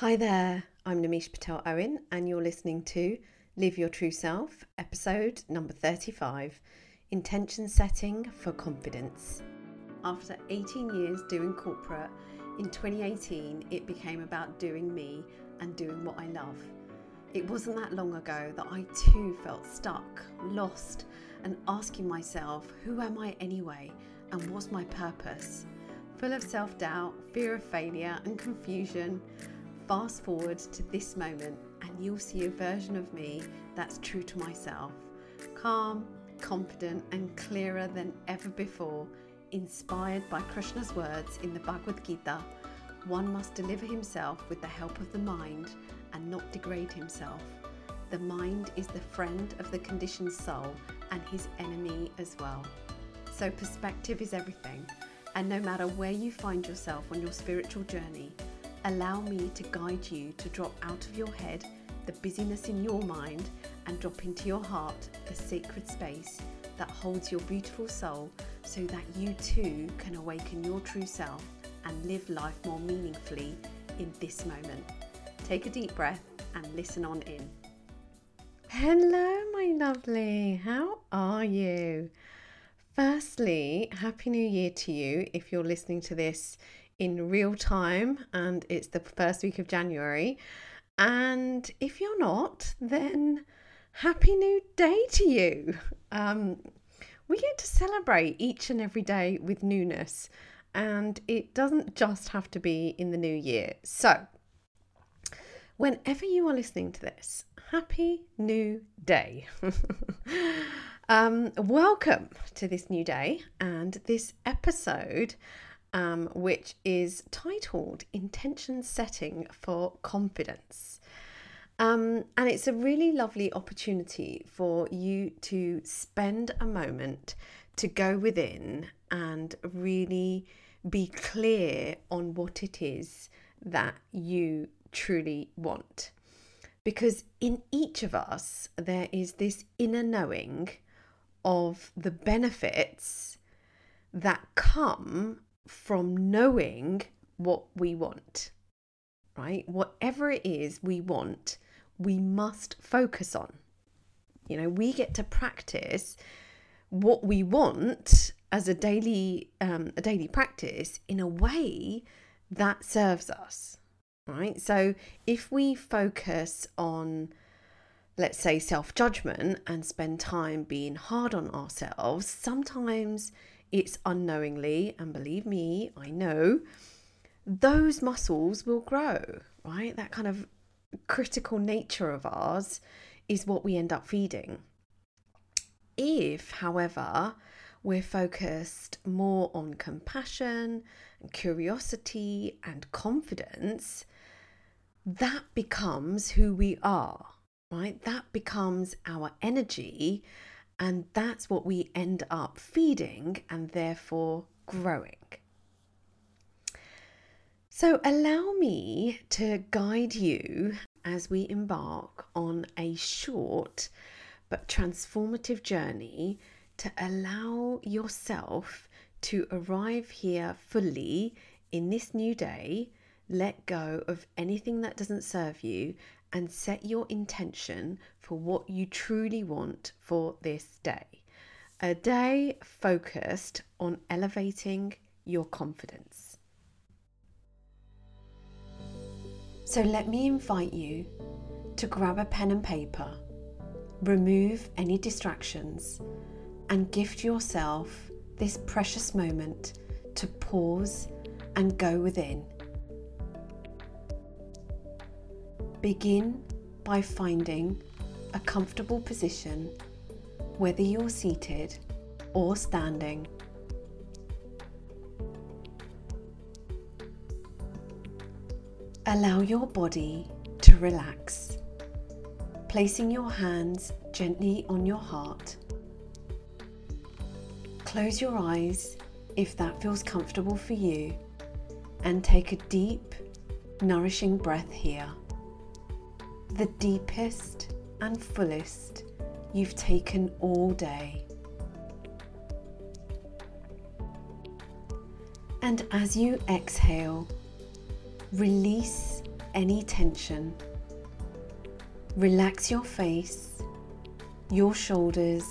Hi there, I'm Nemisha Patel Owen, and you're listening to Live Your True Self, episode number 35 Intention Setting for Confidence. After 18 years doing corporate, in 2018 it became about doing me and doing what I love. It wasn't that long ago that I too felt stuck, lost, and asking myself, who am I anyway, and what's my purpose? Full of self doubt, fear of failure, and confusion fast forward to this moment and you'll see a version of me that's true to myself. Calm, confident, and clearer than ever before, inspired by Krishna's words in the Bhagavad Gita one must deliver himself with the help of the mind and not degrade himself. The mind is the friend of the conditioned soul and his enemy as well. So, perspective is everything, and no matter where you find yourself on your spiritual journey, Allow me to guide you to drop out of your head the busyness in your mind and drop into your heart the sacred space that holds your beautiful soul so that you too can awaken your true self and live life more meaningfully in this moment. Take a deep breath and listen on in. Hello, my lovely. How are you? Firstly, Happy New Year to you if you're listening to this in real time and it's the first week of January. And if you're not, then happy new day to you. Um, we get to celebrate each and every day with newness, and it doesn't just have to be in the new year. So, whenever you are listening to this, happy new day. um, welcome to this new day and this episode um, which is titled Intention Setting for Confidence. Um, and it's a really lovely opportunity for you to spend a moment to go within and really be clear on what it is that you truly want. Because in each of us, there is this inner knowing of the benefits that come from knowing what we want, right? Whatever it is we want, we must focus on. You know, we get to practice what we want as a daily um, a daily practice in a way that serves us, right? So if we focus on let's say self judgment and spend time being hard on ourselves, sometimes it's unknowingly, and believe me, I know, those muscles will grow, right? That kind of critical nature of ours is what we end up feeding. If, however, we're focused more on compassion and curiosity and confidence, that becomes who we are, right? That becomes our energy and that's what we end up feeding and therefore growing. So, allow me to guide you as we embark on a short but transformative journey to allow yourself to arrive here fully in this new day, let go of anything that doesn't serve you, and set your intention for what you truly want for this day. A day focused on elevating your confidence. So let me invite you to grab a pen and paper, remove any distractions, and gift yourself this precious moment to pause and go within Begin by finding a comfortable position, whether you're seated or standing. Allow your body to relax, placing your hands gently on your heart. Close your eyes if that feels comfortable for you, and take a deep, nourishing breath here the deepest and fullest you've taken all day. And as you exhale, release any tension. Relax your face, your shoulders,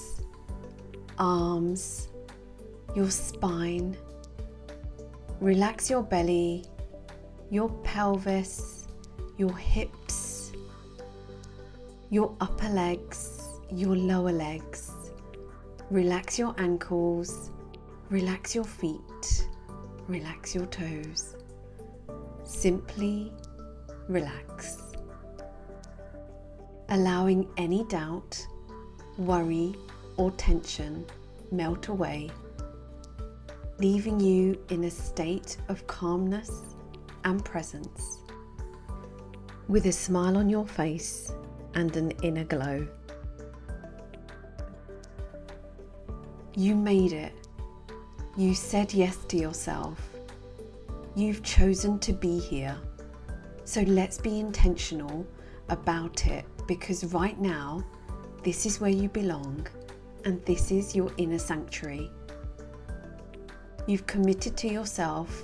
arms, your spine. Relax your belly, your pelvis, your hips, your upper legs, your lower legs. Relax your ankles, relax your feet, relax your toes. Simply relax. Allowing any doubt, worry, or tension melt away, leaving you in a state of calmness and presence, with a smile on your face and an inner glow. You made it. You said yes to yourself. You've chosen to be here. So let's be intentional about it because right now, this is where you belong and this is your inner sanctuary. You've committed to yourself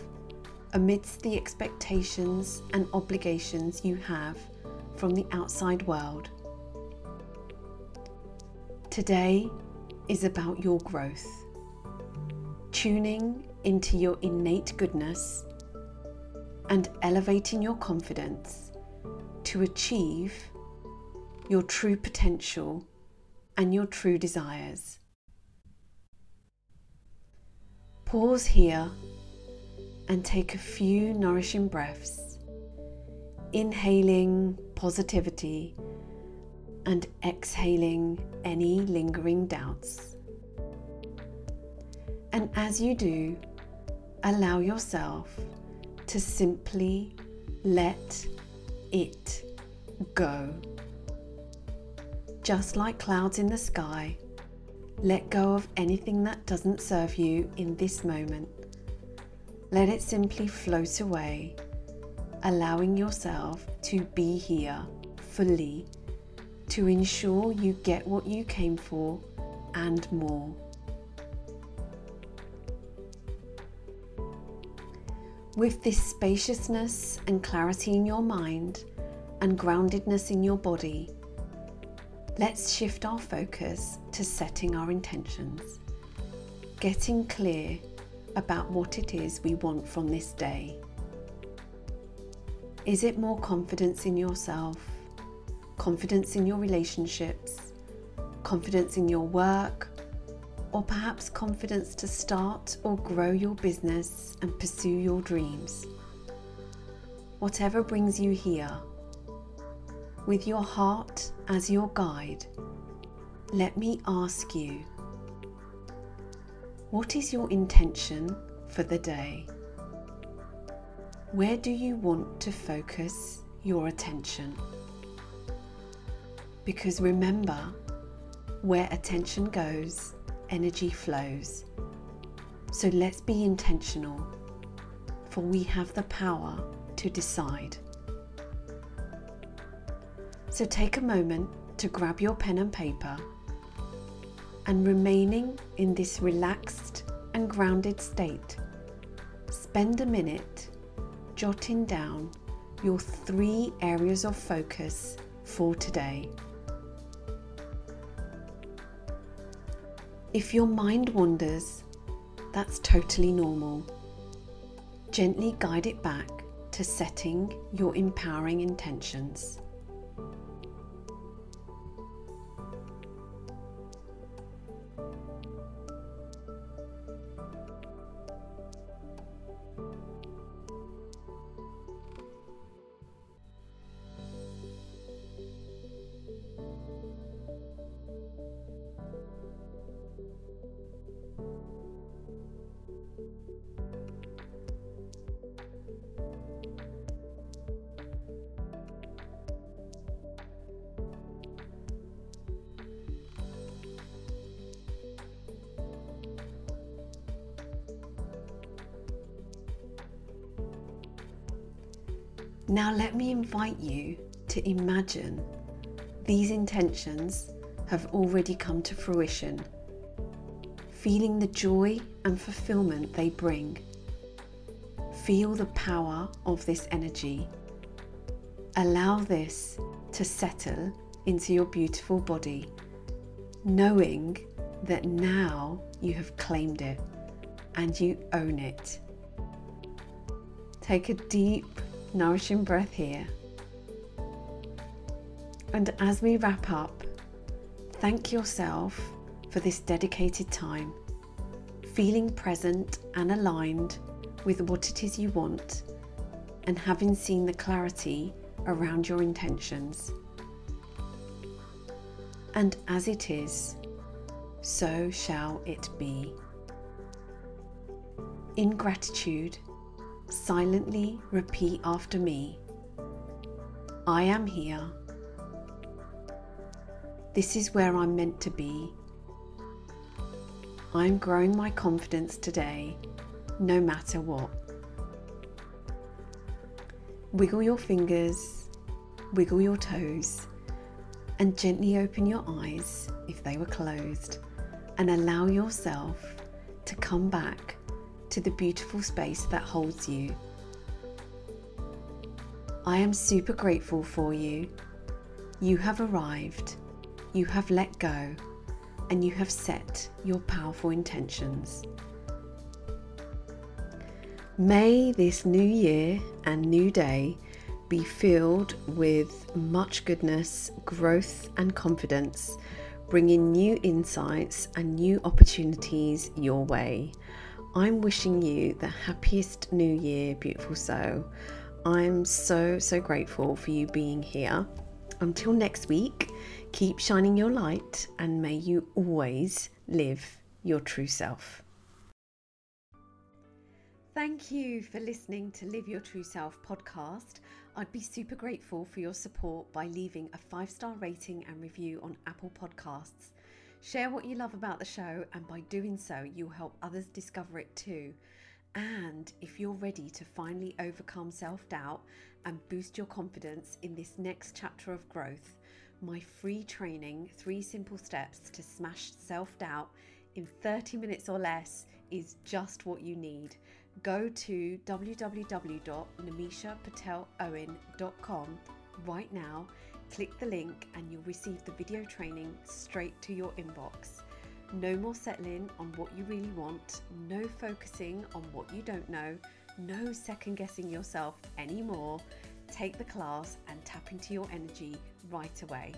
amidst the expectations and obligations you have from the outside world. Today is about your growth, tuning into your innate goodness and elevating your confidence to achieve your true potential and your true desires. Pause here and take a few nourishing breaths, inhaling positivity and exhaling any lingering doubts. And as you do, allow yourself to simply let it go. Just like clouds in the sky, let go of anything that doesn't serve you in this moment. Let it simply float away, allowing yourself to be here fully to ensure you get what you came for and more. With this spaciousness and clarity in your mind and groundedness in your body, let's shift our focus to setting our intentions, getting clear about what it is we want from this day. Is it more confidence in yourself, confidence in your relationships, confidence in your work, or perhaps confidence to start or grow your business and pursue your dreams. Whatever brings you here, with your heart as your guide, let me ask you what is your intention for the day? Where do you want to focus your attention? Because remember, where attention goes, energy flows. So let's be intentional, for we have the power to decide. So take a moment to grab your pen and paper and remaining in this relaxed and grounded state, spend a minute jotting down your three areas of focus for today. If your mind wanders, that's totally normal. Gently guide it back to setting your empowering intentions. Now, let me invite you to imagine these intentions have already come to fruition, feeling the joy and fulfillment they bring. Feel the power of this energy. Allow this to settle into your beautiful body, knowing that now you have claimed it and you own it. Take a deep, nourishing breath here. And as we wrap up, thank yourself for this dedicated time, feeling present and aligned with what it is you want, and having seen the clarity around your intentions. And as it is, so shall it be. In gratitude, silently repeat after me I am here. This is where I'm meant to be. I'm growing my confidence today, no matter what. Wiggle your fingers, wiggle your toes, and gently open your eyes if they were closed, and allow yourself to come back to the beautiful space that holds you. I am super grateful for you. You have arrived, you have let go, and you have set your powerful intentions. May this new year and new day be filled with much goodness, growth, and confidence, bringing new insights and new opportunities your way. I'm wishing you the happiest new year, beautiful soul. I'm so, so grateful for you being here. Until next week, keep shining your light and may you always live your true self. Thank you for listening to Live Your True Self podcast. I'd be super grateful for your support by leaving a five star rating and review on Apple Podcasts. Share what you love about the show, and by doing so, you'll help others discover it too. And if you're ready to finally overcome self doubt and boost your confidence in this next chapter of growth, my free training, Three Simple Steps to Smash Self Doubt in 30 minutes or less, is just what you need. Go to www.nemishapatelowen.com right now Click the link and you'll receive the video training straight to your inbox. No more settling on what you really want, no focusing on what you don't know, no second guessing yourself anymore. Take the class and tap into your energy right away.